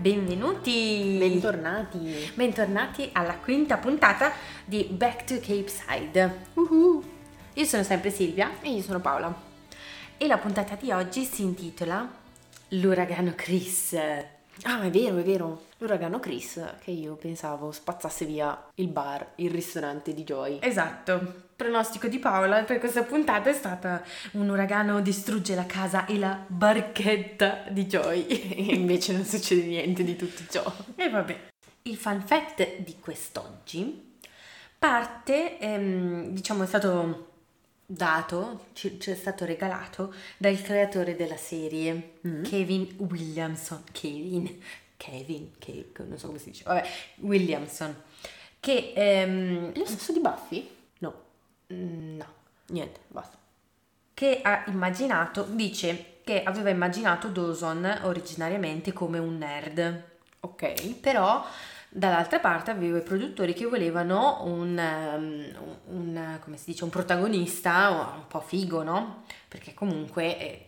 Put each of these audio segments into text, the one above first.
benvenuti! Bentornati! Bentornati alla quinta puntata di Back to Cape Side. Uh-huh. Io sono sempre Silvia e io sono Paola. E la puntata di oggi si intitola L'uragano Chris. Ah, è vero, è vero. L'uragano Chris, che io pensavo spazzasse via il bar, il ristorante di Joy. Esatto. Pronostico di Paola per questa puntata è stata un uragano distrugge la casa e la barchetta di Joy. E invece non succede niente di tutto ciò. E vabbè. Il fun fact di quest'oggi parte, ehm, diciamo, è stato dato, ci, ci, è stato regalato dal creatore della serie, mm. Kevin Williamson. Kevin, Kevin, Kevin, non so come si dice, vabbè, Williamson. Che ehm, lo stesso di Buffy? No. Mm, no, niente, basta. Che ha immaginato, dice che aveva immaginato Dawson originariamente come un nerd. Ok. Però dall'altra parte avevo i produttori che volevano un, um, un, come si dice, un protagonista un po' figo, no? Perché comunque eh,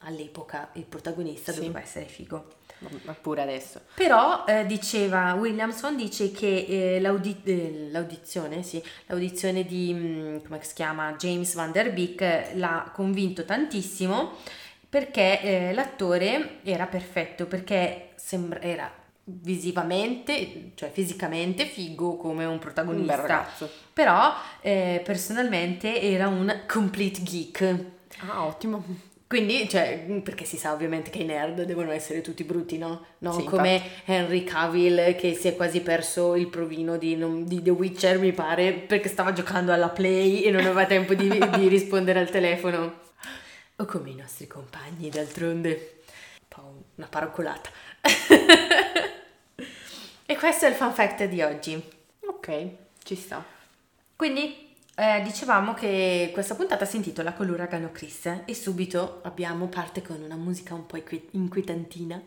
all'epoca il protagonista sì. doveva essere figo. Ma pure adesso. Però eh, diceva, Williamson dice che eh, l'audi- eh, l'audizione, sì, l'audizione di, mh, mm, come si chiama, James Van Der Beek l'ha convinto tantissimo perché eh, l'attore era perfetto, perché sembra, era visivamente, cioè fisicamente figo come un protagonista. Un. Però eh, personalmente era un complete geek. Ah, ottimo. Quindi, cioè, perché si sa ovviamente che i nerd devono essere tutti brutti, no? no? Sì, Come infatti. Henry Cavill che si è quasi perso il provino di, di, The Witcher, mi pare, perché stava giocando alla Play e non aveva tempo di, di rispondere al telefono. O come i nostri compagni, d'altronde. Un po' una paracolata. e questo è il fun fact di oggi. Ok, ci sta. Quindi eh, dicevamo che questa puntata si intitola Con l'uragano Chris e subito abbiamo parte con una musica un po' inquietantina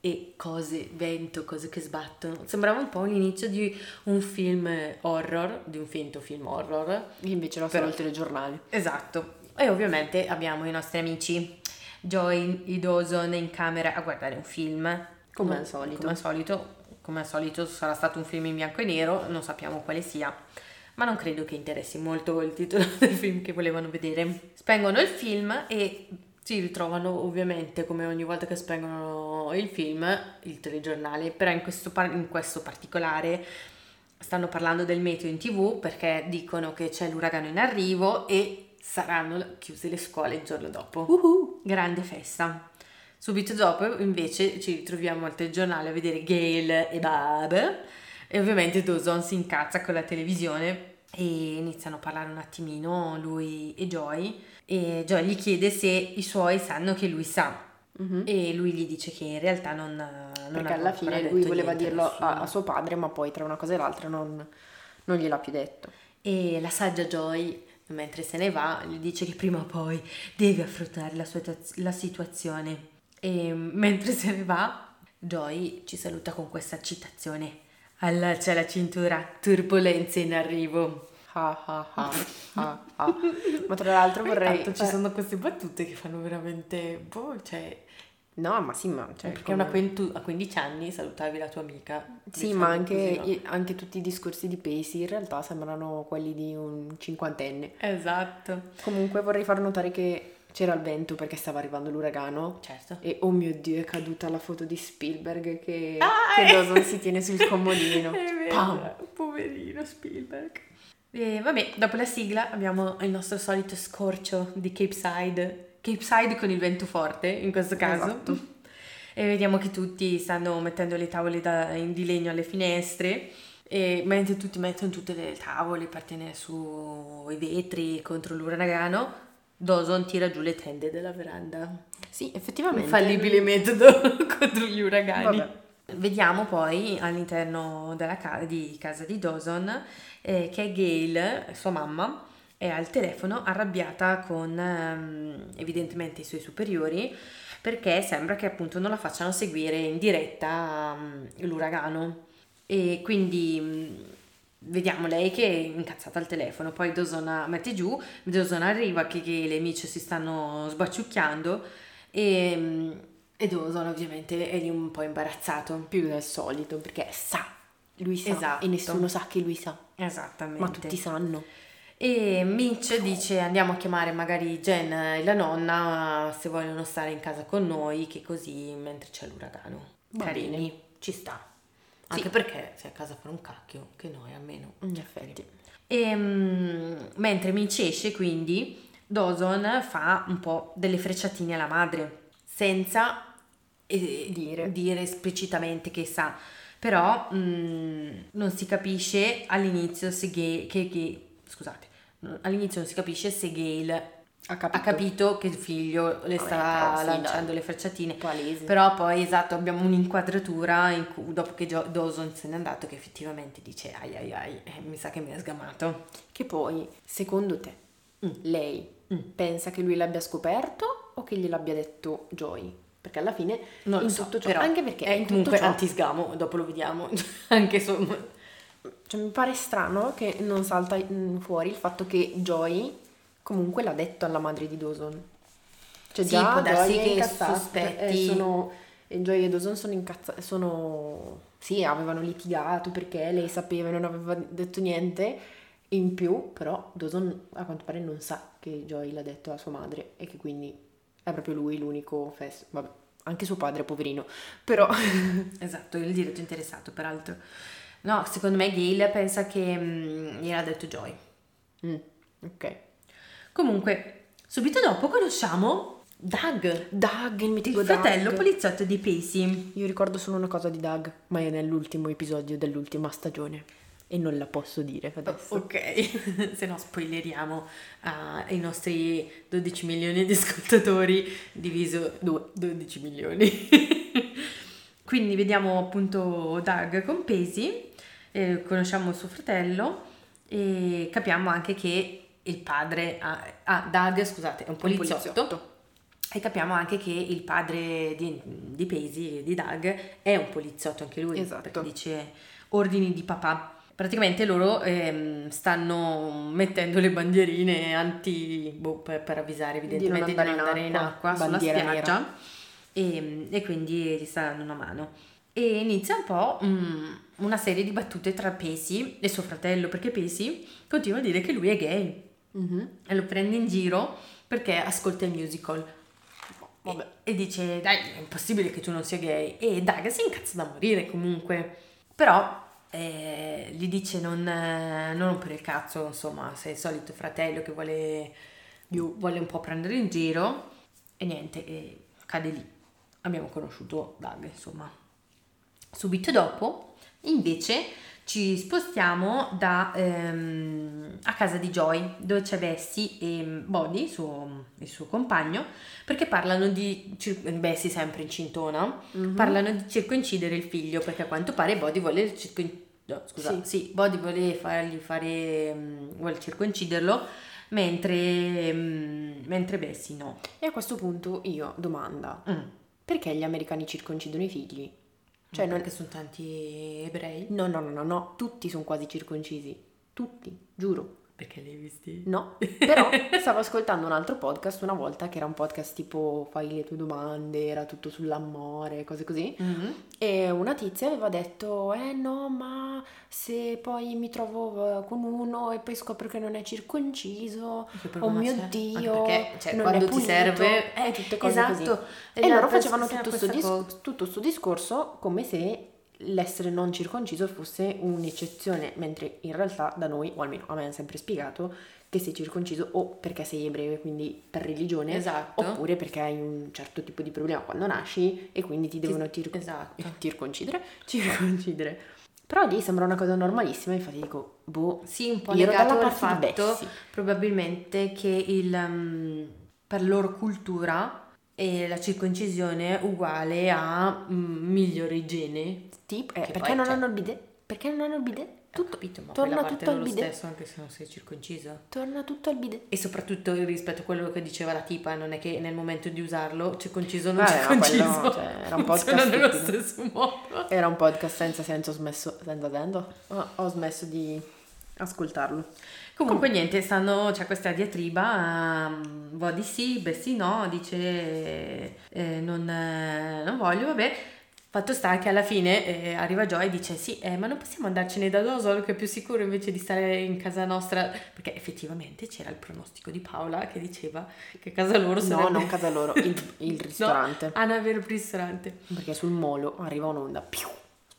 e cose, vento, cose che sbattono. Sembrava un po' l'inizio di un film horror, di un finto film horror. Invece era solo il telegiornale. Esatto. E ovviamente abbiamo i nostri amici Joy e Dawson in camera a guardare un film. Come al solito. Come al solito, come al solito sarà stato un film in bianco e nero, non sappiamo quale sia ma non credo che interessi molto il titolo del film che volevano vedere. Spengono il film e si ritrovano ovviamente come ogni volta che spengono il film il telegiornale, però in questo, par- in questo particolare stanno parlando del meteo in tv perché dicono che c'è l'uragano in arrivo e saranno chiuse le scuole il giorno dopo. Uh-huh. Grande festa. Subito dopo invece ci ritroviamo al telegiornale a vedere Gail e Bab e ovviamente Dawson si incazza con la televisione e iniziano a parlare un attimino lui e Joy e Joy gli chiede se i suoi sanno che lui sa. Uh-huh. e lui gli dice che in realtà non, non perché alla fine lui voleva dirlo a, a, suo padre ma poi tra una cosa e l'altra non, non gliel'ha più detto. E la saggia Joy mentre se ne va gli dice che prima o poi deve affrontare la, sua, la situazione. E mentre se ne va Joy ci saluta con questa citazione Allaccia la cintura, turbolenze in arrivo. Ah, ah, ah, ah. Ma tra l'altro vorrei... Tanto ci sono queste battute che fanno veramente... Boh, cioè... No, ma sì, ma... Cioè, perché come... quintu- a 15 anni salutavi la tua amica. Sì, ma anche, così, no? anche, tutti i discorsi di Pacey in realtà sembrano quelli di un cinquantenne. Esatto. Comunque vorrei far notare che c'era il vento perché stava arrivando l'uragano. Certo. E oh mio dio, è caduta la foto di Spielberg che, ah, che Dawson si tiene sul comodino. È vero, Pam. poverino Spielberg. E vabbè, dopo la sigla abbiamo il nostro solito scorcio di Cape Side. Cape Side con il vento forte, in questo caso. Esatto. E vediamo che tutti stanno mettendo le tavole da, di legno alle finestre. E mentre tutti mettono tutte le tavole per tenere su i vetri contro l'uragano, Dawson tira giù le tende della veranda. Sì, effettivamente. Infallibile metodo contro gli uragani. Vabbè. Vediamo poi all'interno della ca- di casa di Dawson eh, che Gail, sua mamma, è al telefono arrabbiata con ehm, evidentemente i suoi superiori perché sembra che appunto non la facciano seguire in diretta um, l'uragano e quindi vediamo lei che è incazzata al telefono, poi Dosona mette giù, Dosona arriva che, che le amiche si stanno sbaciucchiando e, E Dawson ovviamente è lì un po' imbarazzato. Più del solito, perché sa, lui sa Esatto. e nessuno sa che lui sa, Esattamente. ma tutti sanno. E Mitch dice andiamo a chiamare magari Jen e la nonna se vogliono stare in casa con noi, che così mentre c'è l'uragano. Va Carini, bene. ci sta. Anche perché sei a casa a fare un cacchio, che noi almeno. In effetti. E mm, mentre Mitch esce, quindi, Dawson fa un po' delle frecciatine alla madre, senza eh, Dire. dire esplicitamente che sa. Però mm, non si capisce all'inizio se Gale, che, che- scusate, all'inizio non si capisce se Gale Ha capito. ha capito che il figlio le Vabbè, però sì, lanciando dai. le frecciatine. Palese. Però poi, esatto, abbiamo un'inquadratura in cui, dopo che Gio- Dawson se n'è andato, che effettivamente dice ai ai ai, eh, mi sa che mi ha sgamato. Che poi, secondo te, Mm. lei Mm. pensa che lui l'abbia scoperto o che gliel'abbia detto Joy? Perché alla fine, Non in so, tutto ciò, però anche perché è in tutto comunque ciò, antisgamo, dopo lo vediamo, anche su... cioè, mi pare strano che non salta fuori il fatto che Joy comunque l'ha detto alla madre di Dawson. Cioè Sì, già può darsi che incazzata, sospetti- eh, sono, e Joy e Dawson sono incazzati, sono... Sì, avevano litigato perché lei sapeva e non aveva detto niente. In più, però, Dawson a quanto pare non sa che Joy l'ha detto a sua madre e che quindi è proprio lui l'unico fest. Vabbè, anche suo padre, poverino. Però, Esatto, il diretto interessato, peraltro. No, secondo me Gail pensa che mm, gliel'ha detto Joy. Mm, ok. Comunque, subito dopo conosciamo Doug, Doug, il il mitico fratello Doug. poliziotto di Pacey. Io ricordo solo una cosa di Doug, ma è nell'ultimo episodio dell'ultima stagione. E non la posso dire adesso. Ok, se no spoileriamo ai nostri 12 milioni di ascoltatori diviso due, 12 milioni. Quindi vediamo appunto Doug con Pacey, eh, conosciamo suo fratello e capiamo anche che il padre, ah, ah, Doug scusate, è un poliziotto. poliziotto. E capiamo anche che il padre di, di Pacey, di Doug, è un poliziotto anche lui, Esatto. perché dice ordini di papà. Praticamente loro ehm, stanno mettendo le bandierine anti, boh, per, per avvisare evidentemente di non andare, in, acqua, sulla bandiera spiaggia e, e quindi gli sta dando una mano. E inizia un po' mm, una serie di battute tra Pacey e suo fratello, perché Pacey continua a dire che lui è gay Mhm. e lo prende in giro perché ascolta il musical. Vabbè. E, dice, dai, è impossibile che tu non sia gay. E Doug si incazza da morire comunque. Però eh, gli dice non, eh, non rompere il cazzo, insomma, sei il solito fratello che vuole, vuole un po' prendere in giro. E niente, e cade lì. Abbiamo conosciuto Doug, insomma. Subito dopo, invece, ci spostiamo da, ehm, a casa di Joy, dove c'è Bessie e Body, suo- il suo compagno, perché parlano di, Bessie sempre incintona, Mhm. parlano di circoncidere il figlio, perché a quanto pare Body vuole circon- no, scusa, Sì. sì, Body vuole fargli fare, mm, vuole circonciderlo, mentre, mm, mentre Bessie no. E a questo punto io domanda, Mm. perché gli americani circoncidono i figli? Cioè, non... perché sono tanti ebrei? No, no, no, no, no, tutti sono quasi circoncisi. Tutti, giuro. Perché li hai visti? No, però stavo ascoltando un altro podcast una volta che era un podcast tipo fai le tue domande, era tutto sull'amore, cose così. Mhm. E una tizia aveva detto, eh no, ma se poi mi trovo eh, con uno e poi scopro che non è circonciso, oh mio c'è? Dio, perché, cioè, quando ti pulito", serve- eh, tutte cose esatto. così. E Esatto, loro facevano tutto questo cosa. tutto sto discorso come se l'essere non circonciso fosse un'eccezione, mentre in realtà da noi, o almeno a me hanno sempre spiegato, che sei circonciso o perché sei ebreo quindi per religione, Esatto. oppure perché hai un certo tipo di problema quando nasci e quindi ti devono tir- Esatto. circoncidere, circoncidere. Però lì sembra una cosa normalissima, infatti dico, boh, Sì, un po' legato al fatto probabilmente che il, mm, per loro cultura eh, la circoncisione è uguale a mm, migliore igiene. Tipo, eh, perché poi, non cioè- hanno il bidet? Perché non hanno il bidet? Tutto, capito, ma torna tutto al bidet. stesso anche se non sei circonciso. Torna tutto al bidet. E soprattutto rispetto a quello che diceva la tipa, non è che nel momento di usarlo, circonciso o non Vabbè, circonciso, quello, cioè, era un podcast nello stesso modo. Era un podcast senza senso, ho smesso, senza senso, ho, smesso di ascoltarlo. Comunque niente, stanno, c'è questa diatriba, um, Body sì, Bessie no, dice eh, non, eh, non voglio, vabbè. Fatto sta che alla fine eh, arriva Joy e dice sì, eh, ma non possiamo andarcene da Dosol che è più sicuro invece di stare in casa nostra, perché effettivamente c'era il pronostico di Paola che diceva che casa loro sarebbe... No, non casa loro, il, il ristorante. no, Anna ristorante. Perché sul molo arriva un'onda, più,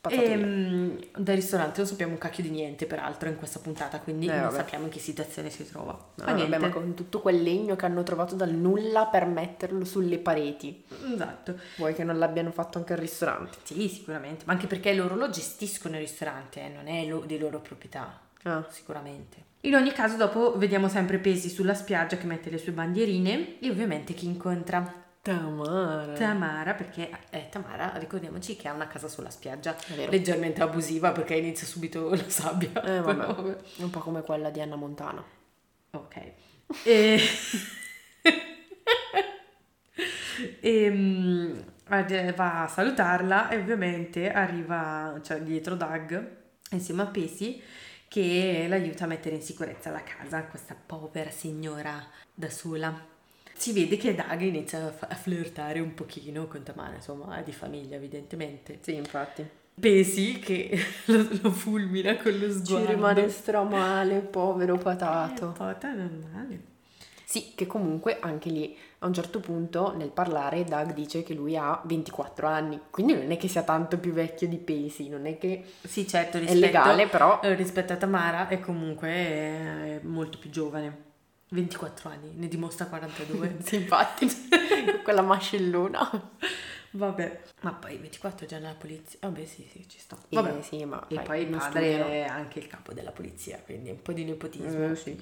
e, ehm, dal ristorante non sappiamo un cacchio di niente, peraltro, in questa puntata, quindi eh, non vabbè. sappiamo in che situazione si trova. No, ma, vabbè, ma con tutto quel legno che hanno trovato dal nulla per metterlo sulle pareti. Esatto. Vuoi che non l'abbiano fatto anche al ristorante? Sì, sicuramente, ma anche perché loro lo gestiscono il ristorante, eh, non è lo, di loro proprietà. Ah. Sicuramente. In ogni caso, dopo vediamo sempre Pesi sulla spiaggia che mette le sue bandierine e ovviamente chi incontra Tamara. Tamara, perché eh, Tamara, ricordiamoci che ha una casa sulla spiaggia, leggermente abusiva perché inizia subito la sabbia. Eh, vabbè. Un po' come quella di Anna Montana. Ok. E... e um, va a salutarla e ovviamente arriva cioè, dietro Doug insieme a Pesi che l'aiuta a mettere in sicurezza la casa, questa povera signora da sola si vede che Doug inizia a flirtare un pochino con Tamara, insomma, è di famiglia evidentemente. Sì, infatti. Pesi che lo, lo, fulmina con lo sguardo. Ci rimane stramale, povero patato. Eh, pata non male. Sì, che comunque anche lì a un certo punto nel parlare Doug dice che lui ha 24 anni, quindi non è che sia tanto più vecchio di Pesi, non è che sì, certo, rispetto, è legale, però rispetto a Tamara è comunque è molto più giovane. 24 anni, ne dimostra 42. sì, infatti, quella mascellona. Vabbè, ma poi 24 già nella polizia. Vabbè, sì, sì, ci sta. Vabbè, eh, sì, ma e poi il padre è anche il capo della polizia, quindi un po' di nepotismo. Eh, sì.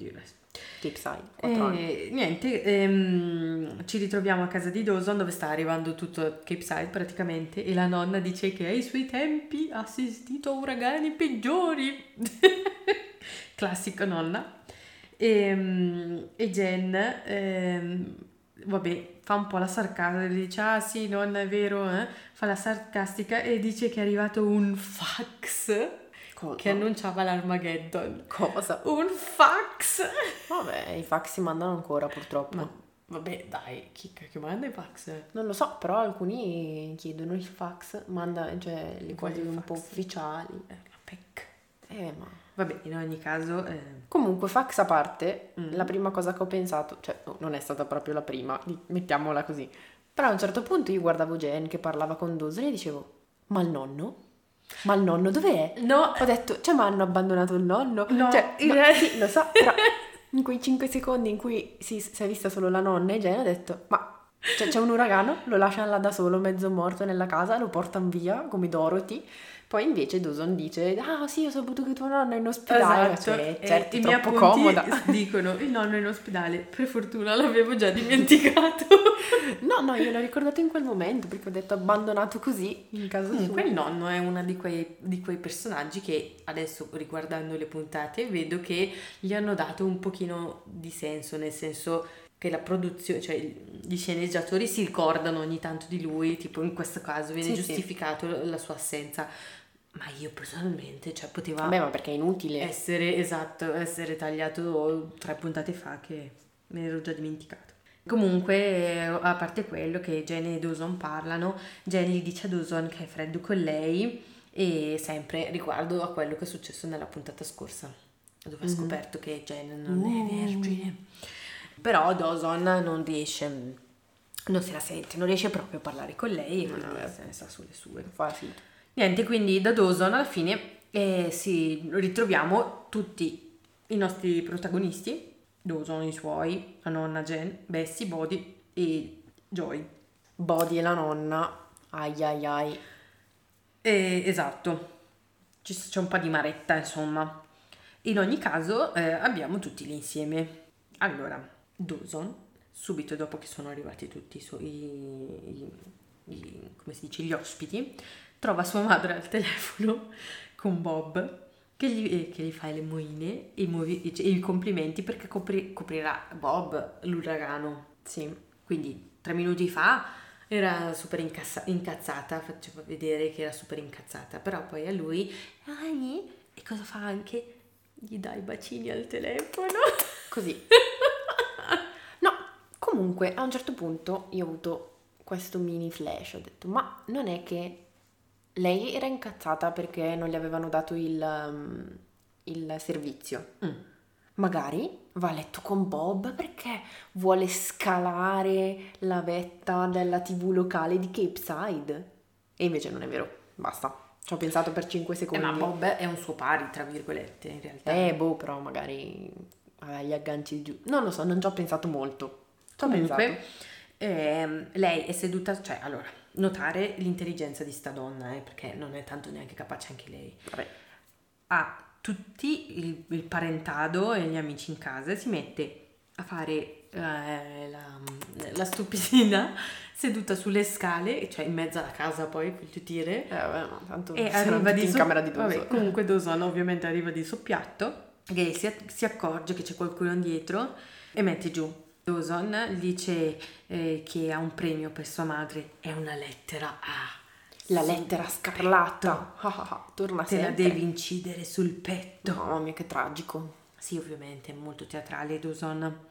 Cape Side, eh, niente, ehm, ci ritroviamo a casa di Dawson dove sta arrivando tutto Cape Side praticamente e la nonna dice che ai suoi tempi ha assistito a uragani peggiori. Classico nonna. E, ehm, e Jen, ehm, vabbè, fa un po' la sarcastica, dice ah sì, non è vero, eh? fa la sarcastica e dice che è arrivato un fax Cosa? che annunciava l'Armageddon. Cosa? Un fax! Vabbè, i fax si mandano ancora purtroppo. Ma, vabbè, dai, chi che manda i fax? Non lo so, però alcuni chiedono il fax, manda, cioè, le cose un po' ufficiali. Eh, la PEC. Eh, ma... Vabbè, in ogni caso... Eh... Comunque, fax a parte, mm. la prima cosa che ho pensato, cioè non è stata proprio la prima, mettiamola così, però a un certo punto io guardavo Jen che parlava con Dawson e dicevo, ma il nonno? Ma il nonno dov'è? No. Ho detto, cioè ma hanno abbandonato il nonno? No. Cioè, no, sì, lo so, però in quei 5 secondi in cui si, si è vista solo la nonna e Jen ho detto, ma cioè, c'è un uragano, lo lasciano là da solo, mezzo morto nella casa, lo portano via come Dorothy poi invece Dawson dice, ah sì, ho saputo che tuo nonno è in ospedale. Esatto, cioè, certo, i miei comoda. dicono, il nonno è in ospedale, per fortuna l'avevo già dimenticato. no, no, io l'ho ricordato in quel momento perché ho detto abbandonato così in casa Comunque il nonno è uno di quei, di quei personaggi che adesso riguardando le puntate vedo che gli hanno dato un pochino di senso, nel senso che la produzione, cioè gli sceneggiatori si ricordano ogni tanto di lui, tipo in questo caso viene sì, giustificato sì. la sua assenza ma io personalmente, cioè poteva... Beh, ma perché è inutile. Essere, esatto, essere tagliato tre puntate fa che me ne ero già dimenticato. Comunque, a parte quello che Jenny e Dawson parlano, Jenny gli dice a Dawson che è freddo con lei e sempre riguardo a quello che è successo nella puntata scorsa, dove mm-hmm. ha mhm. scoperto che Jenny non uh. è vergine. Però Dawson non riesce, non se la sente, non riesce proprio a parlare con lei e quindi no, se ne sta sulle sue. Fa finta. Niente, quindi da Dawson alla fine eh, si ritroviamo tutti i nostri protagonisti, Dawson, i suoi, la nonna Jen, Bessie, Bodhi e Joy. Bodhi e la nonna, ai ai ai. Eh, esatto, c'è un po' di maretta insomma. In ogni caso eh, abbiamo tutti lì insieme. Allora, Dawson, subito dopo che sono arrivati tutti i suoi, i, i, come si dice, gli ospiti, trova sua madre al telefono con Bob che gli, eh, che gli fa le moine e, muovi, e i complimenti perché copri, coprirà Bob l'uragano. Sì. Quindi tre minuti fa era super incassa, incazzata, faceva vedere che era super incazzata, però poi a lui, e cosa fa anche? gli dai bacini al telefono. Così. Comunque a un certo punto io ho avuto questo mini flash, ho detto ma non è che lei era incazzata perché non gli avevano dato il, um, il servizio. Mm. Magari va a letto con Bob perché vuole scalare la vetta della tv locale di Cape Side. E invece non è vero, basta. Ci ho pensato per 5 Eh, secondi. ma Bob è un suo pari, tra virgolette, in realtà. Eh, boh, però magari aveva gli agganci giù. Non lo so, non ci ho pensato molto. Comunque, ehm, lei è seduta, cioè, allora, notare l'intelligenza di sta donna, eh, perché non è tanto neanche capace anche lei. Vabbè. Ha tutti il, il parentado e gli amici in casa si mette a fare eh, la, la stupidina seduta sulle scale, cioè in mezzo alla casa poi, voglio dire, Eh, vabbè, ma tanto e arriva di in so- camera di vabbè, Dawson. comunque Dawson ovviamente arriva di soppiatto che si, si accorge che c'è qualcuno dietro e mette giù Dawson dice eh, che ha un premio per sua madre è una lettera A La lettera scarlatta. Ah, ah, ah, torna te la sempre. devi incidere sul petto Mamma mia, che tragico. sì ovviamente è molto teatrale Dawson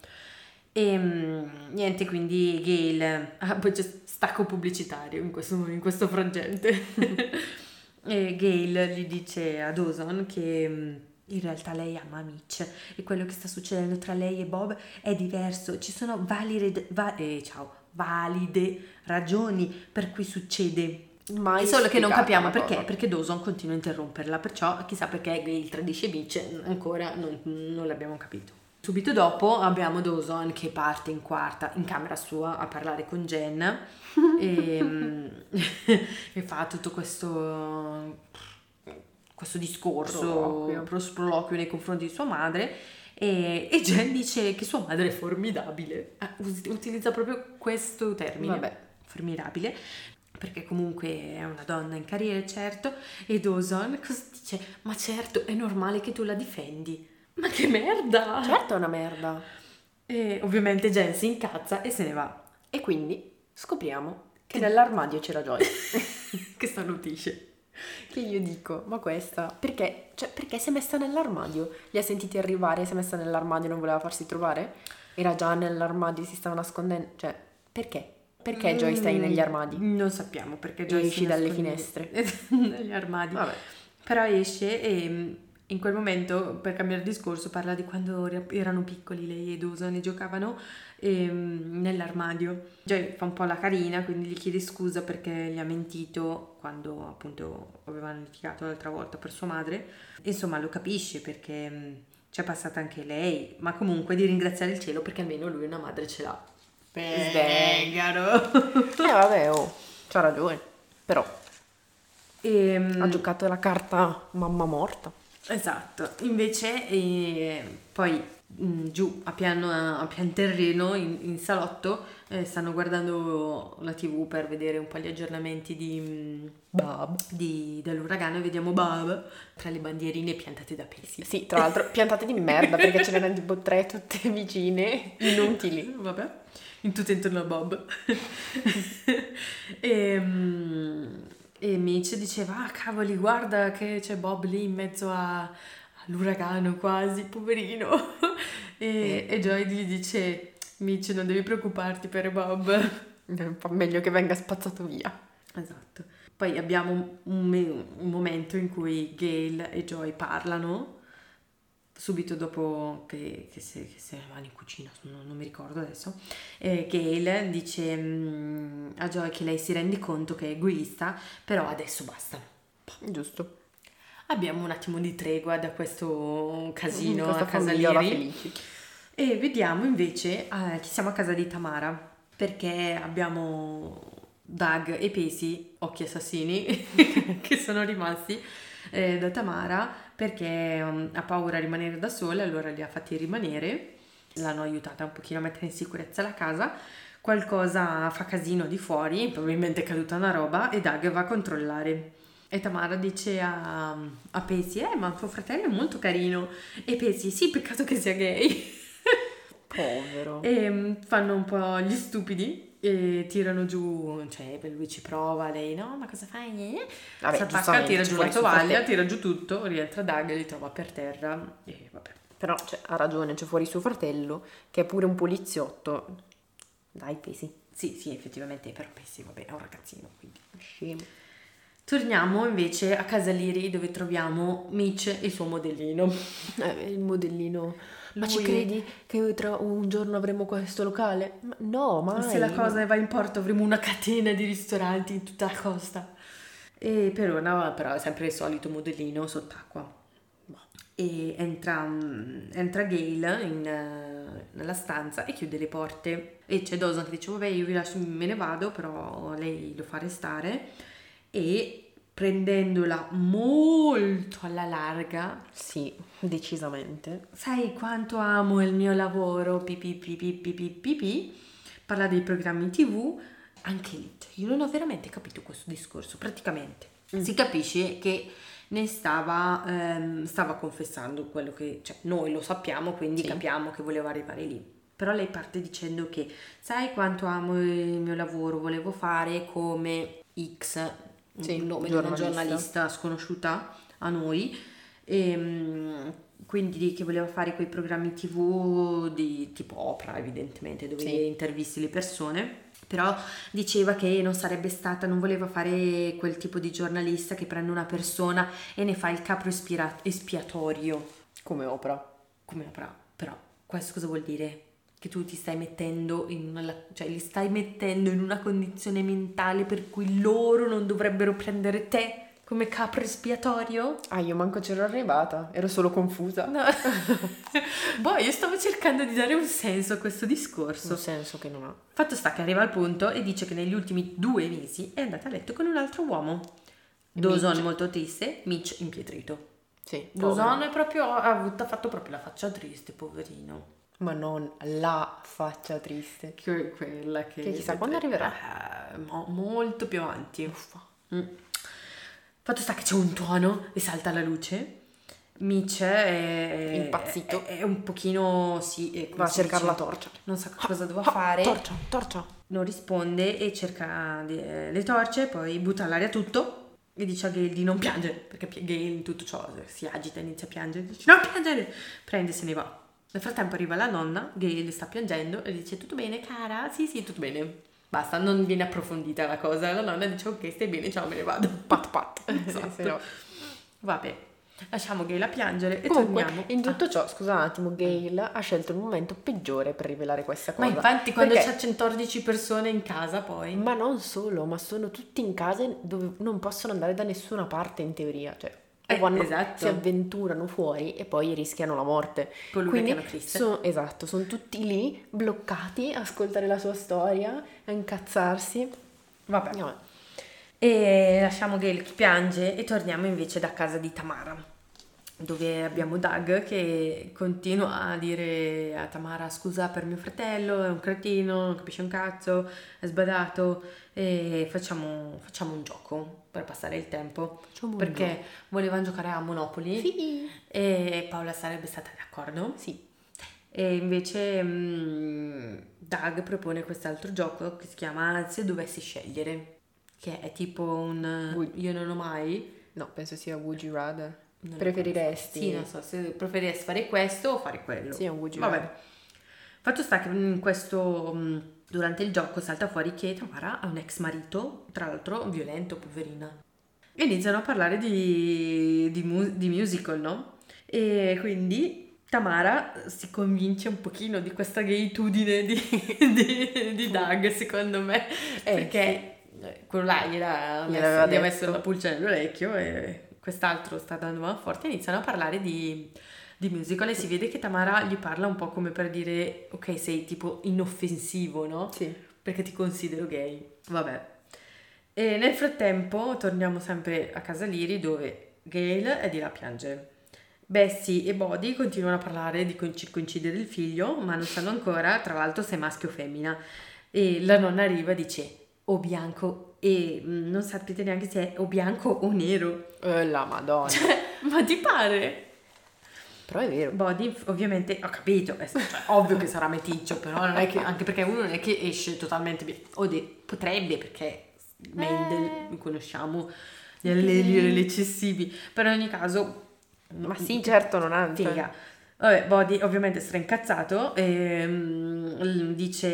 e mm, niente quindi Gail ah, poi c'è stacco pubblicitario in questo, in questo frangente e Gail gli dice a Dawson che mm, in realtà lei ama Mitch e quello che sta succedendo tra lei e Bob è diverso ci sono valide, va- eh, ciao, valide ragioni per cui succede Mai solo che non capiamo perché, cosa. perché Dawson continua a interromperla, perciò chissà perché Gail tradisce Mitch, ancora non, non l'abbiamo capito. Subito dopo abbiamo Dawson che parte in quarta, in camera sua, a parlare con Jen e, mm, e fa tutto questo, questo discorso, Sproloquio. pro- sproloquio nei confronti di sua madre e, e Jen dice che sua madre è formidabile, us- utilizza proprio questo termine, Vabbè. formidabile, perché comunque è una donna in carriera, certo, e Dawson cosa dice? Ma certo, è normale che tu la difendi. Ma che merda! Certo è una merda. E ovviamente Jen si incazza e se ne va. E quindi scopriamo che nell'armadio c'era Joy. che starnutisce. Che io dico, ma questa, perché? Cioè, perché si è messa nell'armadio? Li ha sentiti arrivare, si è messa nell'armadio e non voleva farsi trovare? Era già nell'armadio, si stava nascondendo. Cioè, perché? Perché Joy stai Mm, negli armadi? Non sappiamo perché Joy Esci dalle finestre. negli armadi. Vabbè. Però esce e mm, in quel momento, per cambiare discorso, parla di quando era- erano piccoli lei e Dawson e giocavano ehm, nell'armadio. Joy fa un po' la carina, quindi gli chiede scusa perché gli ha mentito quando appunto avevano litigato l'altra volta per sua madre. Insomma, lo capisce perché c'è passata anche lei, ma comunque di ringraziare il cielo perché almeno lui una madre ce l'ha. Svegaro. Eh vabbè, oh, c'ha ragione. Però Ehm, ha giocato la carta mamma morta. Esatto, invece eh, poi mh, giù a piano, a pian terreno in, in salotto eh, stanno guardando la tv per vedere un po' gli aggiornamenti di, mh, Bob. di- dell'uragano e vediamo Bob tra le bandierine piantate da pesi. Sì, tra l'altro piantate di merda perché ce n'erano tipo tre tutte vicine, inutili. Vabbè, in tutto intorno a Bob. e, mm, e Mitch diceva, ah cavoli, guarda che c'è Bob lì in mezzo a- all'uragano quasi, poverino. e, e Joy gli dice, Mitch non devi preoccuparti per Bob. Fa meglio che venga spazzato via. Esatto. Poi abbiamo un, un momento in cui Gail e Joy parlano, subito dopo che, che se, che se vanno in cucina, non, non mi ricordo adesso. E Gail dice mm, a Joy che lei si rende conto che è egoista, però adesso basta. Giusto. Abbiamo un attimo di tregua da questo casino Questa a casa felici. E vediamo invece eh, che siamo a casa di Tamara perché abbiamo Doug e Pesi, occhi assassini, che sono rimasti eh, da Tamara perché um, ha paura a rimanere da sola, allora li ha fatti rimanere, l'hanno aiutata un pochino a mettere in sicurezza la casa. Qualcosa fa casino di fuori, probabilmente è caduta una roba e Doug va a controllare. E Tamara dice a, a Pesi, eh ma tuo fratello è molto carino. E Pesi, sì, peccato che sia gay. Povero. E mm, fanno un po' gli stupidi e tirano giù, cioè lui ci prova, lei no, ma cosa fai? Vabbè, si attacca, giustamente, tira giù la tovaglia, tira giù tutto, rientra Doug e li trova per terra e vabbè. Però cioè, ha ragione, c'è fuori suo fratello, che è pure un poliziotto. Dai, pesi. Sì, sì, effettivamente, però sì, vabbè, è un ragazzino, quindi. Scemo. Torniamo invece a casa Liri dove troviamo Mitch e il suo modellino. Eh, il modellino. Ma ci Lui- credi che tra un giorno avremo questo locale? Ma no, mai. Se la cosa va in porto avremo una catena di ristoranti in tutta la costa. E per ora però è sempre il solito modellino sott'acqua. E entra, mm, entra Gail in, eh, nella stanza e chiude le porte. E c'è Dawson che dice, vabbè io vi lascio, me ne vado, però lei lo fa restare. E prendendola molto alla larga, Sì, decisamente. sai quanto amo il mio lavoro, pipi pipi pipi pipi, parla dei programmi tv, anche lì, io non ho veramente capito questo discorso, praticamente. Si capisce che ne stava, ehm, stava confessando quello che, cioè noi lo sappiamo, quindi Sì. capiamo che voleva arrivare lì. Però lei parte dicendo che sai quanto amo il mio lavoro, volevo fare come X, Sì, un nome di una giornalista. giornalista sconosciuta a noi, Ehm, quindi che voleva fare quei programmi tv di tipo Oprah evidentemente dove Sì. intervisti le persone però diceva che non sarebbe stata non voleva fare quel tipo di giornalista che prende una persona e ne fa il capro espira- espiatorio Come Oprah. come Oprah però questo cosa vuol dire? Che tu ti stai mettendo in una, cioè li stai mettendo in una condizione mentale per cui loro non dovrebbero prendere te come capro espiatorio? Ah, io manco c'ero arrivata, ero solo confusa. No. boh, io stavo cercando di dare un senso a questo discorso. Un senso che non ha. Fatto sta che arriva al punto e dice che negli ultimi due mesi è andata a letto con un altro uomo. Mitch. molto triste, Mitch impietrito. Sì, povero. è proprio, ha, avuto- ha fatto proprio la faccia triste, poverino. Ma non la faccia triste. Che quella che... Che chissà quando arriverà. Eh, mo- molto più avanti. Mm. Fatto sta che c'è un tuono e salta alla luce. Mitch è... Impazzito. È, è un pochino, sì... è- Va a cercare la torcia. Non sa cosa doveva Ah, fare. Torcia, torcia. non risponde e cerca le torce, poi butta all'aria tutto e dice a Gail di non piangere, perché Gail in tutto ciò si agita, inizia a piangere, dice non piangere, prende e se ne va. Nel frattempo arriva la nonna, Gail sta piangendo e dice tutto bene cara? Sì sì tutto bene. Basta, non viene approfondita la cosa, la nonna dice ok stai bene, ciao me ne vado. Pat pat. Esatto. Sì, no. Vabbè, lasciamo Gail a piangere e Comunque, torniamo. in tutto ciò, scusa un attimo, Gail ha scelto il momento peggiore per rivelare questa Ma cosa. infatti quando Perché- c'è 114 persone in casa poi... Ma non solo, ma sono tutti in case dove non possono andare da nessuna parte in teoria, cioè Eh, vanno- esatto. si avventurano fuori e poi rischiano la morte. Colui Quindi sono, esatto, sono tutti lì bloccati a ascoltare la sua storia, a incazzarsi. Vabbè. No, E lasciamo Gail che piange e torniamo invece da casa di Tamara, dove abbiamo Doug che continua a dire a Tamara scusa per mio fratello, è un cretino, non capisce un cazzo, è sbadato e facciamo, facciamo un gioco per passare il tempo. Facciamo perché volevano giocare a Monopoli Sì. e Paola sarebbe stata d'accordo. Sì. E invece mm, Doug propone quest'altro gioco che si chiama Se dovessi scegliere, che è tipo un Would- io non ho mai. No, penso sia Would You Rather. Non Preferiresti? Sì, non so, se preferiresti fare questo o fare quello. Sì, è un You Vabbè. Fatto sta che in questo, mm, durante il gioco salta fuori che Tamara ha un ex marito, tra l'altro violento, poverina. E iniziano a parlare di, di, mu- di musical, no? E quindi Tamara si convince un pochino di questa gayitudine di, di, di Doug, secondo me, Eh, perché eh, quello là gliela Gliel'aveva messo, gli ha messo la pulce nell'orecchio e quest'altro sta dando mano forte iniziano a parlare di, di musical e si vede che Tamara gli parla un po' come per dire ok sei tipo inoffensivo no? Sì. perché ti considero gay vabbè e nel frattempo torniamo sempre a casa Liri dove Gail è di là a piangere Bessie e Body continuano a parlare di coincidere il figlio ma non sanno ancora tra l'altro se è maschio o femmina e la nonna arriva e dice o bianco e mm, non sapete neanche se è o bianco o nero Eh, la madonna. ma ti pare? Però è vero. Body, ovviamente, ho capito, è cioè, ovvio che sarà meticcio, però non è che, anche perché uno non è che esce totalmente via. O de- potrebbe, perché Mendel, Eh. conosciamo, gli alleli eccessivi, però in ogni caso... Ma sì, certo, non ha... cioè- Figa. Vabbè, Body ovviamente sarà incazzato e mm, dice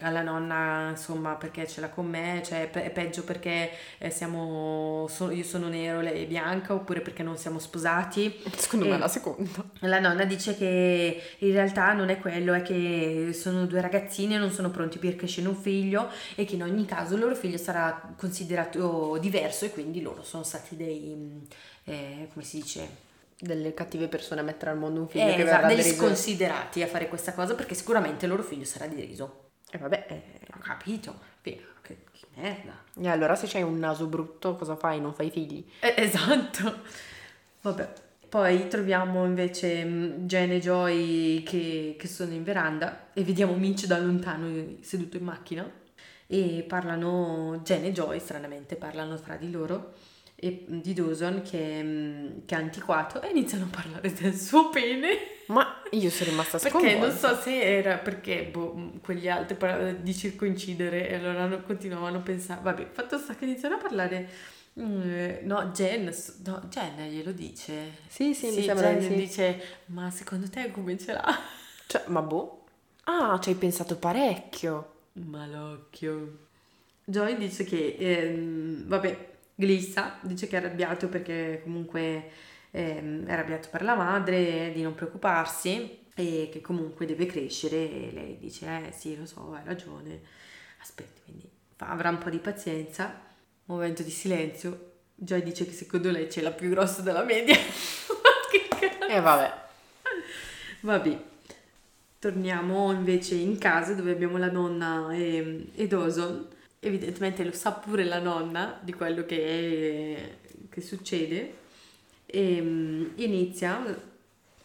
alla nonna, insomma, perché ce l'ha con me, cioè è peggio perché eh, siamo, so- io sono nero, lei è bianca, oppure perché non siamo sposati. Secondo me Eh. è la seconda. La nonna dice che in realtà non è quello, è che sono due ragazzini e non sono pronti per crescere un figlio e che in ogni caso il loro figlio sarà considerato diverso e quindi loro sono stati dei, mm, eh, come si dice, Delle cattive persone a mettere al mondo un figlio eh, che esatto, verrà degli deriso. sconsiderati a fare questa cosa perché sicuramente il loro figlio sarà deriso. E vabbè, eh, Ho capito, che, che merda. e allora se c'hai un naso brutto cosa fai? Non fai figli? Eh, esatto. Vabbè. Poi troviamo invece mm, Jen e Joy che, che sono in veranda e vediamo Mitch da lontano seduto in macchina e parlano, Jen e Joy stranamente parlano fra di loro e mm, di Dawson che, mm, che è antiquato e iniziano a parlare del suo pene. Ma io sono rimasta Perché sconvolta. non so se era perché boh, mh, quegli altri parlavano di circoincidere e allora continuavano a pensare. Vabbè, fatto sta che iniziano a parlare. mm, no, Jen, no, Jen glielo dice. Sì, sì, mi sembra Jen sì. dice: Ma secondo te come ce l'ha? Cioè, ma boh. Ah, ci hai pensato parecchio. Malocchio. Joy dice che, ehm, vabbè, glissa, dice che è arrabbiato perché comunque ehm, è arrabbiato per la madre, di non preoccuparsi e che comunque deve crescere e lei dice, eh sì, lo so, hai ragione, aspetti, quindi avrà un po' di pazienza, momento di silenzio, Joy dice che secondo lei c'è la più grossa della media. E vabbè. Vabbè, torniamo invece in casa dove abbiamo la nonna e, e Dawson. Evidentemente lo sa pure la nonna di quello che, che succede. E mm, inizia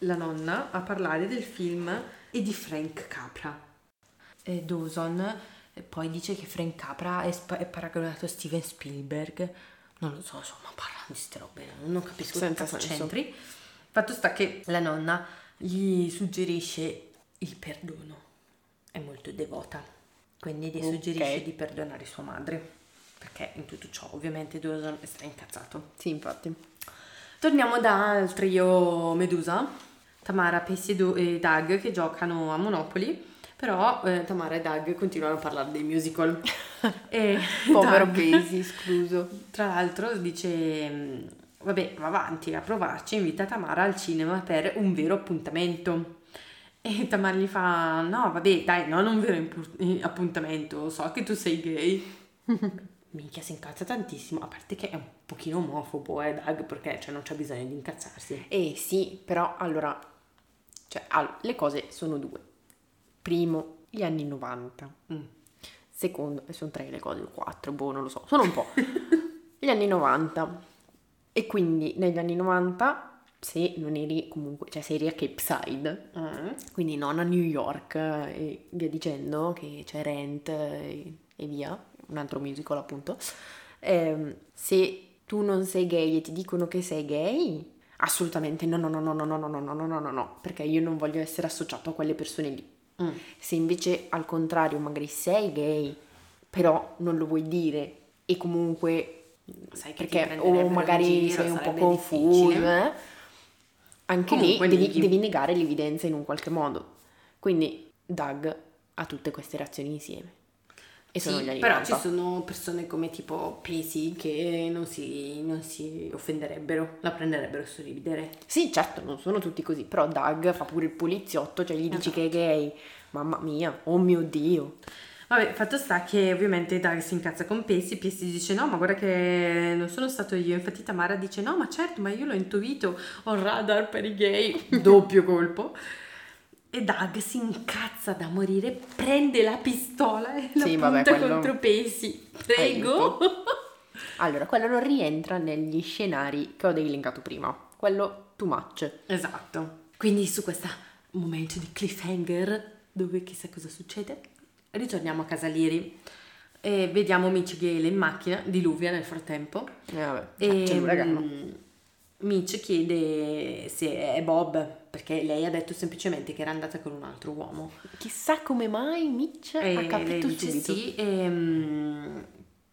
la nonna a parlare del film e di Frank Capra. E Dawson eh, poi dice che Frank Capra è, spa- è paragonato a Steven Spielberg. Non lo so, insomma, parla di queste robe, non capisco Senza senso. c'entri. Fatto sta che la nonna gli suggerisce il perdono. È molto devota, quindi gli Ok. suggerisce di perdonare sua madre. Perché in tutto ciò ovviamente Dawson è incazzato. Sì, infatti. Torniamo dal trio Medusa, Tamara, Pessi e, Do- Doug che giocano a Monopoli, però eh, Tamara e Doug continuano a parlare dei musical. e Povero Casey, escluso. Tra l'altro dice, mm, vabbè, va avanti a provarci, invita Tamara al cinema per un vero appuntamento. E Tamara gli fa, no, vabbè, dai, non un vero impu- eh, appuntamento, so che tu sei gay. Minchia, si incazza tantissimo, a parte che è un pochino omofobo, eh, Doug, perché cioè, non c'è bisogno di incazzarsi. Eh sì, però allora, cioè, all- le cose sono due. Primo, gli anni 90. Mm. Secondo, e sono tre le cose, o quattro, boh, non lo so, sono un po'. gli anni 90. E quindi negli anni 90, se non eri comunque, cioè se eri a Cape Side, Mm. quindi non a New York eh, e via dicendo, che c'è Rent e, e via, un altro musical appunto, ehm, se tu non sei gay e ti dicono che sei gay, assolutamente no, no, no, no, no, no, no, no, no, no, no, no, no, perché io non voglio essere associato a quelle persone lì. Mm. Se invece al contrario magari sei gay, però non lo vuoi dire e comunque Sai che perché o magari sei un po' confuso, eh, anche Comunque lì devi, devi negare l'evidenza in un qualche modo. Quindi Doug ha tutte queste reazioni insieme. E sono Sì, gli anni però 90. ci sono persone come tipo Pesi che non si, non si offenderebbero, la prenderebbero a sorridere. Sì, certo, non sono tutti così, però Doug fa pure il poliziotto, cioè gli dici che è gay. Mamma mia, oh mio Dio. Vabbè, fatto sta che ovviamente Doug si incazza con Pessi, Pessi dice no, ma guarda che non sono stato io, infatti Tamara dice no, ma certo, ma io l'ho intuito, ho il radar per i gay, doppio colpo. E Doug si incazza da morire, prende la pistola e la Sì, punta vabbè, contro Pessi. Prego. Allora, quello non rientra negli scenari che ho elencato prima. Quello too much. Esatto. Quindi su questo momento di cliffhanger, dove chissà cosa succede, ritorniamo a casa Liri e vediamo Mitch Gale in macchina, diluvia nel frattempo. Eh, vabbè, E, c'è l'uragano. mm, Mitch chiede se è Bob, perché lei ha detto semplicemente che era andata con un altro uomo. Chissà come mai Mitch E ha lei capito dice subito. sì, e, mm,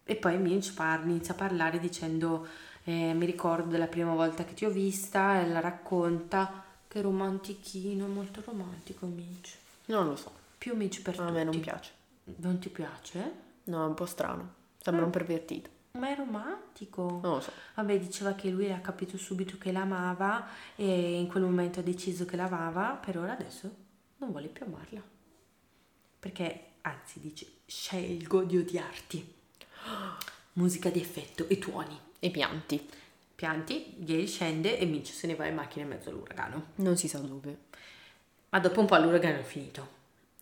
e poi Mitch parla, inizia a parlare dicendo eh, mi ricordo della prima volta che ti ho vista e la racconta. Che romantichino, molto romantico Mitch. Non lo so, Più Mitch per a me non tutti. piace. Non ti piace? No, è un po' strano. Sembra Ah. un pervertito. Ma è romantico. Non lo so. Vabbè, diceva che lui ha capito subito che l'amava e in quel momento ha deciso che l'amava, per ora adesso non vuole più amarla. Perché, anzi, dice, scelgo di odiarti. Musica di effetto e tuoni. E pianti. Pianti, Gail scende e Mitch se ne va in macchina in mezzo all'uragano. Non si sa dove. Ma dopo un po' l'uragano è finito.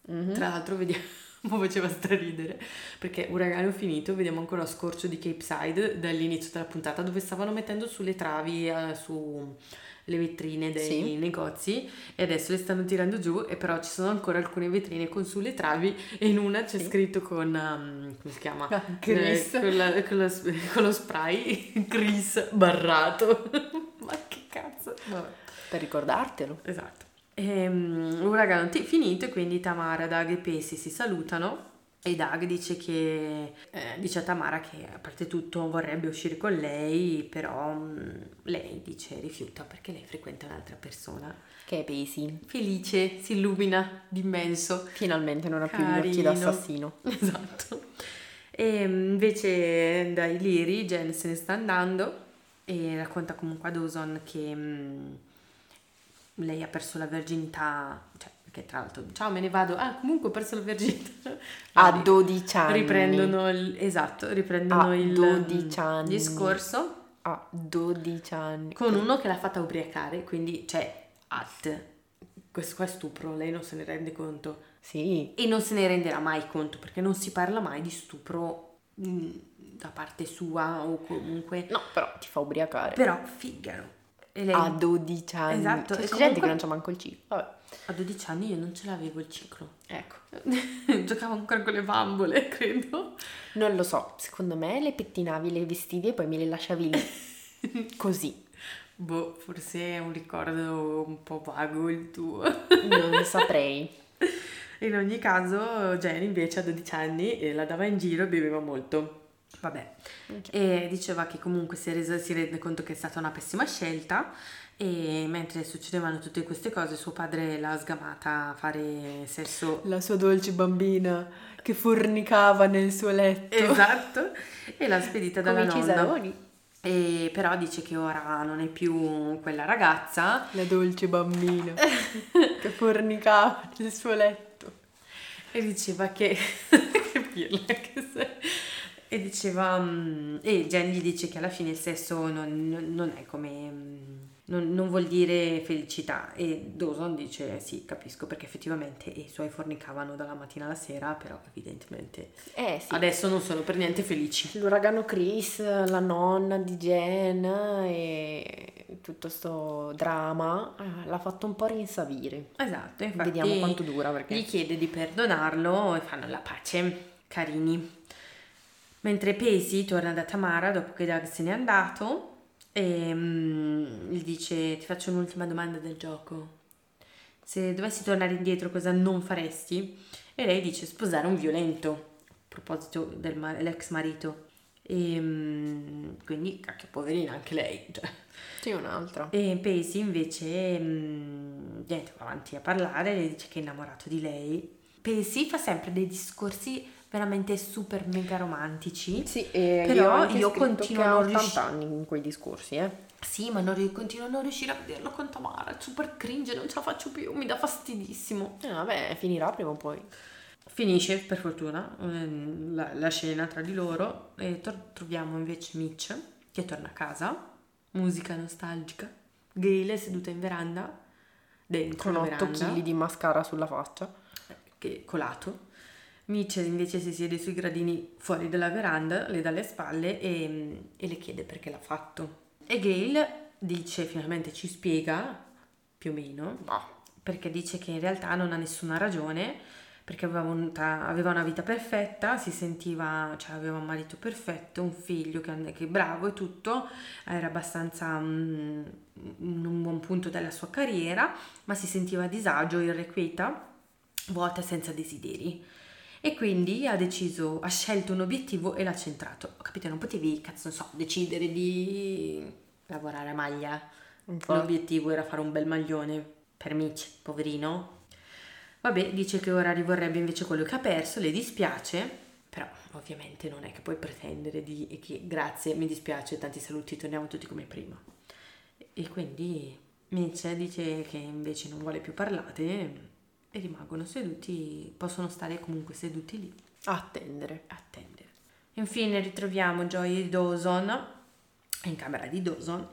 Mhm. Tra l'altro vediamo, mi faceva straridere, perché uragano finito, vediamo ancora lo scorcio di Cape Side dall'inizio della puntata dove stavano mettendo sulle travi, eh, su le vetrine dei Sì. negozi e adesso le stanno tirando giù e però ci sono ancora alcune vetrine con sulle travi e in una c'è Sì. scritto con, um, come si chiama? Ah, Chris. Eh, con, la- con la- con lo spray Chris barrato. Ma che cazzo? Vabbè. Per ricordartelo. Esatto. Ehm, l'uragano è finito e quindi Tamara, Doug e Pacey si salutano e Doug dice che eh, dice a Tamara che a parte tutto vorrebbe uscire con lei, però mm, lei dice rifiuta perché lei frequenta un'altra persona. Che è Pacey. Felice, si illumina d'immenso. Finalmente non ha più gli occhi Carino. d'assassino. Esatto. E mm, invece dai Liri Jen se ne sta andando e racconta comunque a Dawson che mm, lei ha perso la verginità, cioè perché tra l'altro ciao me ne vado, ah comunque ho perso la verginità. A Ri- 12 anni. Riprendono il, esatto, riprendono A il 12 mm, anni. discorso A 12 anni. con uno che l'ha fatta ubriacare, quindi cioè alt. Questo qua è stupro, lei non se ne rende conto. Sì. E non se ne renderà mai conto perché non si parla mai di stupro mm, da parte sua o comunque. No, però ti fa ubriacare. Però figaro. E lei A 12 anni. Esatto, Cioè, c'è gente comunque- che non c'ha manco il ciclo. Vabbè. a 12 anni io non ce l'avevo il ciclo. Ecco. Giocavo ancora con le bambole, credo. Non lo so, secondo me le pettinavi, le vestivi e poi me le lasciavi lì. Così. Boh, forse è un ricordo un po' vago il tuo. Non saprei. In ogni caso, Jenny invece a 12 anni eh, la dava in giro e beveva molto. Vabbè, e diceva che comunque si, resa- si rende conto che è stata una pessima scelta e mentre succedevano tutte queste cose suo padre l'ha sgamata a fare sesso La sua dolce bambina che fornicava nel suo letto. esatto e l'ha spedita dalla Come nonna. Cesaroni. E però dice che ora non è più quella ragazza La dolce bambina che fornicava nel suo letto. E diceva che... che pirla che sei. E diceva... mm, e Jen gli dice che alla fine il sesso non, non- non è come... mm, Non, non vuol dire felicità. E Dawson dice sì, capisco, perché effettivamente i suoi fornicavano dalla mattina alla sera, però evidentemente Eh sì. adesso non sono per niente felici. L'uragano Chris, la nonna di Jen e tutto sto dramma eh, l'ha fatto un po' rinsavire. Esatto, infatti Vediamo quanto dura gli perché chiede di perdonarlo e fanno la pace. Carini. Mentre Pacey torna da Tamara dopo che Doug se n'è andato e mm, gli dice ti faccio un'ultima domanda del gioco. Se dovessi tornare indietro cosa non faresti? E lei dice sposare un violento, a proposito dell'ex marito. E mm, quindi, cacchio, poverina anche lei. Cioè. sì un'altra. E Pacey invece, mm, niente, va avanti a parlare, le dice che è innamorato di lei. Pacey fa sempre dei discorsi veramente super mega romantici. Sì, e Però io, io continuo che a non 80 riusci- anni in quei discorsi, eh. Sì, ma non ri- continuo a non riuscire a vederlo con Tamara, è super cringe, non ce la faccio più, mi dà fastidissimo. Eh, vabbè, finirà prima o poi. Finisce, per fortuna, ehm, la, la scena tra di loro e tor- troviamo invece Mitch che torna a casa, musica nostalgica, Gail è seduta in veranda, dentro Con la 8 veranda. kg di mascara sulla faccia. che colato. Mitch invece si siede sui gradini fuori dalla veranda, le dà le spalle e, e le chiede perché l'ha fatto. E Gail dice, finalmente ci spiega, più o meno, perché dice che in realtà non ha nessuna ragione, perché aveva, un- aveva una vita perfetta, si sentiva, cioè aveva un marito perfetto, un figlio che, che è bravo e tutto, era abbastanza mm, in un buon punto della sua carriera, ma si sentiva a disagio, irrequieta, vuota e senza desideri. E quindi ha deciso, ha scelto un obiettivo e l'ha centrato. Ho capito, non potevi, cazzo, non so, decidere di lavorare a maglia. L'obiettivo era fare un bel maglione per Mitch, poverino. Vabbè, dice che ora rivorrebbe invece quello che ha perso, le dispiace, però ovviamente non è che puoi pretendere di che grazie, mi dispiace, tanti saluti, torniamo tutti come prima. E quindi Mitch dice che invece non vuole più parlare e rimangono seduti, possono stare comunque seduti lì Attendere. a attendere. Infine ritroviamo Joy e Dawson in camera di Dawson.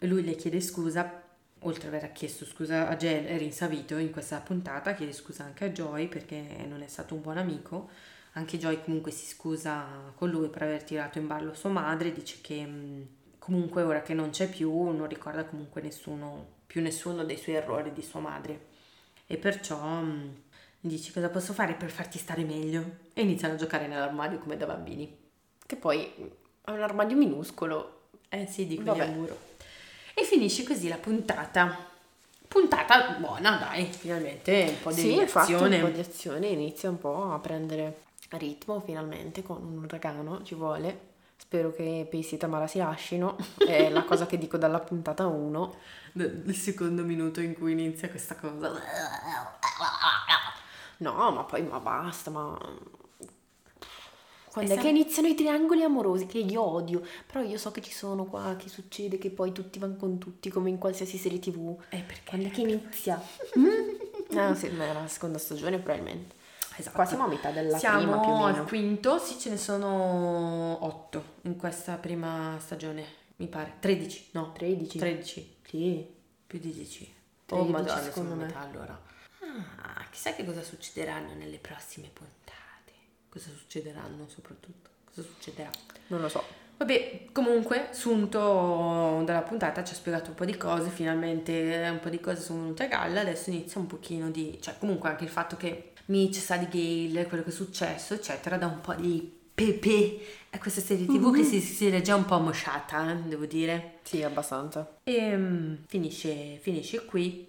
Lui le chiede scusa, oltre ad aver chiesto scusa a Jen, è rinsavito in questa puntata, chiede scusa anche a Joy perché non è stato un buon amico. Anche Joy comunque si scusa con lui per aver tirato in ballo sua madre, dice che mh, comunque ora che non c'è più non ricorda comunque nessuno, più nessuno dei suoi errori di sua madre e perciò mh, dici cosa posso fare per farti stare meglio e iniziano a giocare nell'armadio come da bambini. Che poi ha un armadio minuscolo. Eh sì, di Vabbè. quelli a muro. E finisce così la puntata. Puntata buona, dai, finalmente un po' di Sì, infatti azione. un po' di azione inizia un po' a prendere ritmo finalmente con un uragano, ci vuole. Spero che Pacey e Tamara si lascino, è la cosa che dico dalla puntata 1. Il secondo minuto in cui inizia questa cosa. No, ma poi ma basta, ma... Quando è sa- che iniziano i triangoli amorosi, che io odio, però io so che ci sono qua, che succede, che poi tutti vanno con tutti, come in qualsiasi serie tv. Eh, perché? Quando è che inizia? Mm? No, sì, ma era la seconda stagione probabilmente. Esatto. Qua siamo a metà della Siamo prima più o al quinto, sì, ce ne sono otto in questa prima stagione, mi pare. 13, no. 13. 13. Sì. Più di 10. 13, oh, madonna, secondo me. metà allora. Ah, chissà che cosa succederanno nelle prossime puntate. Cosa succederanno soprattutto? Cosa succederà? Non lo so. Vabbè, comunque, Sunto dalla puntata ci ha spiegato un po' di cose, finalmente un po' di cose sono venute a galla, adesso inizia un pochino di... cioè comunque anche il fatto che Mitch sa di Gale, quello che è successo, eccetera, dà un po' di pepe a questa serie tv che si, si è già un po' mosciata, eh, devo dire. Sì, abbastanza. E mm, finisce, finisce qui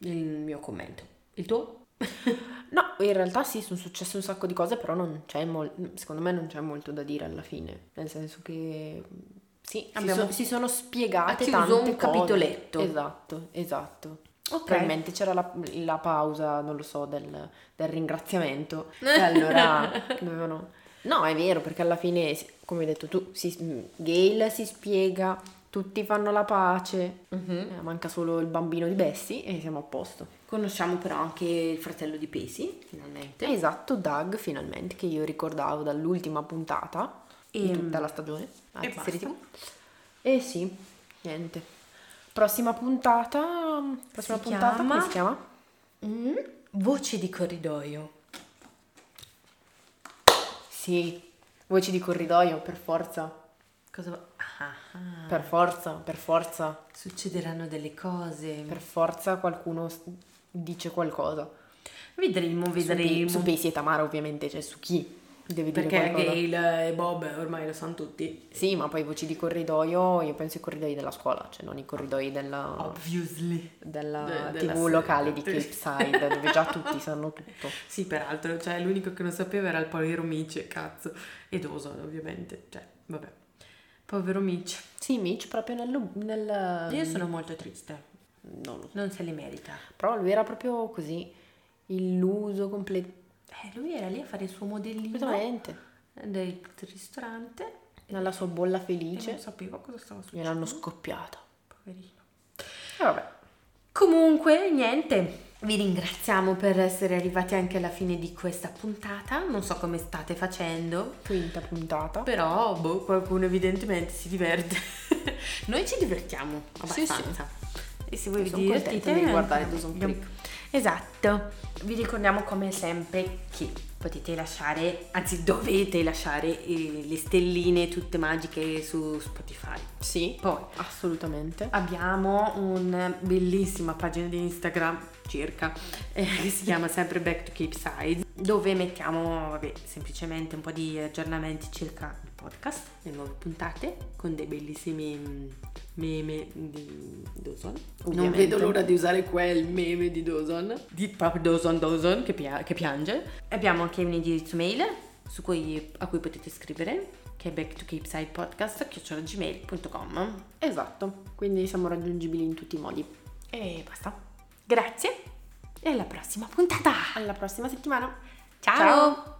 il mio commento. Il tuo? No, in realtà sì, sono successe un sacco di cose, però non c'è mol- secondo me non c'è molto da dire alla fine. Nel senso che sì, si, Abbiamo- so- si sono spiegate Ha chiuso tante un cose. capitoletto. Esatto, esatto. Ok. Probabilmente c'era la, la pausa, non lo so, del, del ringraziamento. E allora dovevano... No, è vero, perché alla fine, come hai detto tu, si, Gail si spiega, tutti fanno la pace, eh, manca solo il bambino di Bessie e siamo a posto. Conosciamo però anche il fratello di Pacey, finalmente. Esatto, Doug finalmente, che io ricordavo dall'ultima puntata di E- tutta la stagione. anzi, basta. TV. E sì, niente. Prossima puntata, prossima Si puntata, come chiama? si chiama? Mm, Voci di corridoio. Sì, voci di corridoio, per forza, Cosa va- ah, ah. per forza, per forza, Succederanno delle cose. per forza qualcuno dice qualcosa. Vedremo, Su, vedremo. su Pacey e Tamara ovviamente, cioè su chi deve dire Perché qualcosa. Gail e Bob ormai lo sanno tutti. Sì, ma poi voci di corridoio, io penso i corridoi della scuola, cioè non i corridoi della... Obviously. della De- TV della serie. locale di Cape Side, dove già tutti sanno tutto. Sì, peraltro, cioè l'unico che non sapeva era il povero Mitch, cazzo. E Dawson, ovviamente. Cioè, vabbè. Povero Mitch. Sì, Mitch proprio nel... nel- Io sono molto triste. Non. Non se li merita. Però lui era proprio così, illuso complet- Eh, lui era lì a fare il suo modellino completamente. del ristorante Nella sua bolla e felice. non sapeva cosa stava succedendo. Gliel'hanno scoppiata. Poverino. E vabbè. Comunque, niente. Vi ringraziamo per essere arrivati anche alla fine di questa puntata. Non so come state facendo, Quinta puntata. però boh, qualcuno evidentemente si diverte. Noi ci divertiamo Sì, sì. abbastanza. E se voi vi Sono divertite di guardare Dawson Creek. Esatto. Vi ricordiamo come sempre che potete lasciare, anzi dovete lasciare eh, le stelline tutte magiche su Spotify. Sì, Poi assolutamente. abbiamo una bellissima pagina di Instagram circa eh, che si chiama sempre Back to Cape Side dove mettiamo vabbè, semplicemente un po' di aggiornamenti circa podcast, le nuove puntate con dei bellissimi mm, meme di Dawson. Non vedo l'ora di usare quel meme di Dawson, di proprio Dawson Dawson che, pia- che piange. Abbiamo anche un indirizzo mail su cui- a cui potete scrivere che è back to Cape Side podcast gmail.com Esatto, quindi siamo raggiungibili in tutti i modi. e basta. Grazie e alla prossima puntata. Alla prossima settimana. Ciao.